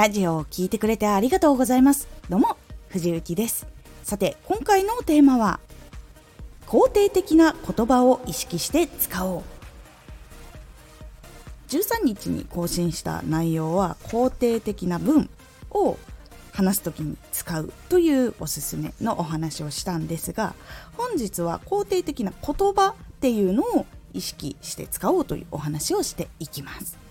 ラジオを聴いてくれてありがとうございます。どうも、藤幸です。さて、今回のテーマは、肯定的な言葉を意識して使おう。13日に更新した内容は、肯定的な文を話す時に使うというおすすめのお話をしたんですが、本日は肯定的な言葉っていうのを意識して使おうというお話をしていきます。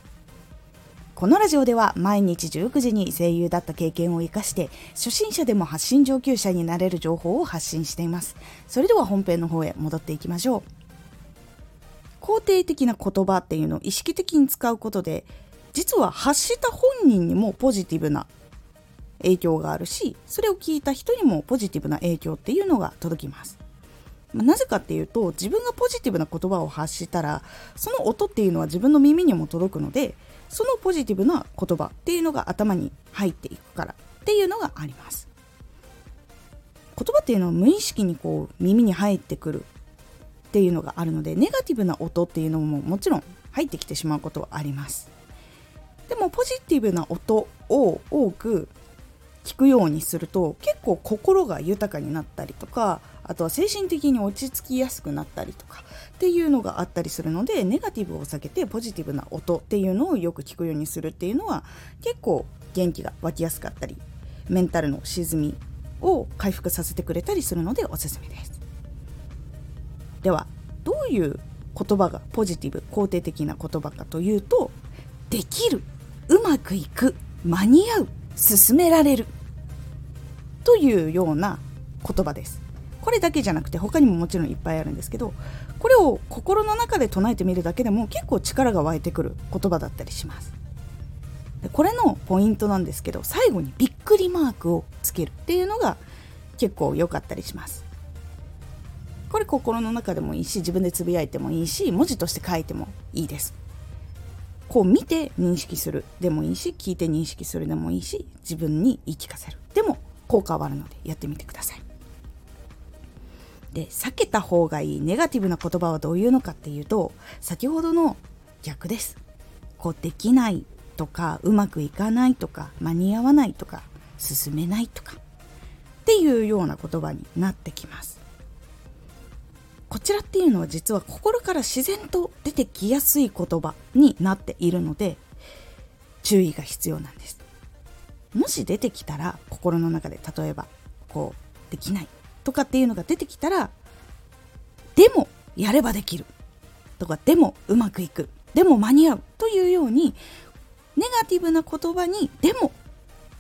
このラジオでは毎日19時に声優だった経験を生かして初心者でも発信上級者になれる情報を発信しています。それでは本編の方へ戻っていきましょう。肯定的な言葉っていうのを意識的に使うことで実は発した本人にもポジティブな影響があるしそれを聞いた人にもポジティブな影響っていうのが届きます。なぜかっていうと自分がポジティブな言葉を発したらその音っていうのは自分の耳にも届くのでそのポジティブな言葉っていうのが頭に入っていくからっていうのがあります。言葉っていうのは無意識にこう耳に入ってくるっていうのがあるのでネガティブな音っていうのももちろん入ってきてしまうことはあります。でもポジティブな音を多く聞くようにすると結構心が豊かになったりとかあとは精神的に落ち着きやすくなったりとかっていうのがあったりするのでネガティブを避けてポジティブな音っていうのをよく聞くようにするっていうのは結構元気が湧きやすかったりメンタルの沈みを回復させてくれたりするのでおすすめです。ではどういう言葉がポジティブ肯定的な言葉かというとできるうまくいく間に合う進められるというような言葉です。これだけじゃなくて他にももちろんいっぱいあるんですけどこれを心の中で唱えてみるだけでも結構力が湧いてくる言葉だったりします。でこれのポイントなんですけど最後にびっくりマークをつけるっていうのが結構良かったりします。これ心の中でもいいし自分でつぶやいてもいいし文字として書いてもいいです。こう見て認識するでもいいし聞いて認識するでもいいし自分に言い聞かせるでも効果はあるのでやってみてください。で避けた方がいいネガティブな言葉はどういうのかっていうと先ほどの逆です。こうできないとかうまくいかないとか間に合わないとか進めないとかっていうような言葉になってきます。こちらっていうのは実は心から自然と出てきやすい言葉になっているので注意が必要なんです。もし出てきたら心の中で例えばこうできない。とかっていうのが出てきたらでもやればできる。とかでもうまくいく。でも間に合うというようにネガティブな言葉にでも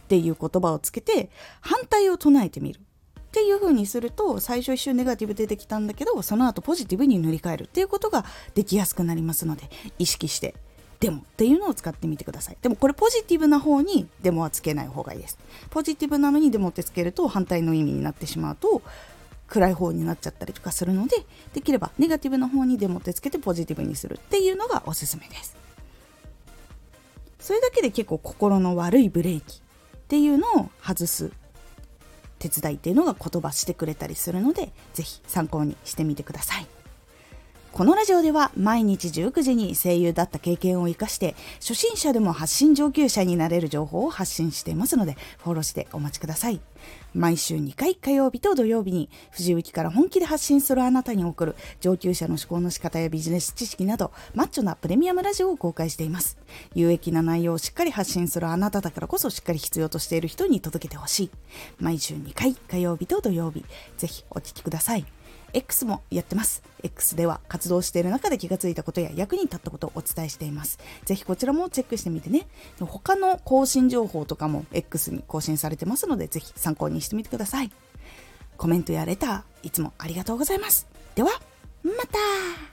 っていう言葉をつけて反対を唱えてみる。っていう風にすると最初一瞬ネガティブ出てきたんだけどその後ポジティブに塗り替える。っていうことができやすくなりますので意識して。でもっていうのを使ってみてください。でもこれポジティブな方にデモはつけない方がいいです。ポジティブなのにデモってつけると反対の意味になってしまうと暗い方になっちゃったりとかするのでできればネガティブな方にデモってつけてポジティブにするっていうのがおすすめです。それだけで結構心の悪いブレーキっていうのを外す手伝いっていうのが言葉してくれたりするので是非参考にしてみてください。このラジオでは毎日19時に声優だった経験を生かして初心者でも発信上級者になれる情報を発信していますのでフォローしてお待ちください。毎週2回火曜日と土曜日に藤雪から本気で発信するあなたに送る上級者の思考の仕方やビジネス知識などマッチョなプレミアムラジオを公開しています。有益な内容をしっかり発信するあなただからこそしっかり必要としている人に届けてほしい。毎週2回火曜日と土曜日ぜひお聴きください。X もやってます。X では活動している中で気がついたことや役に立ったことをお伝えしています。ぜひこちらもチェックしてみてね。他の更新情報とかも X に更新されてますので、ぜひ参考にしてみてください。コメントやレター、いつもありがとうございます。では、また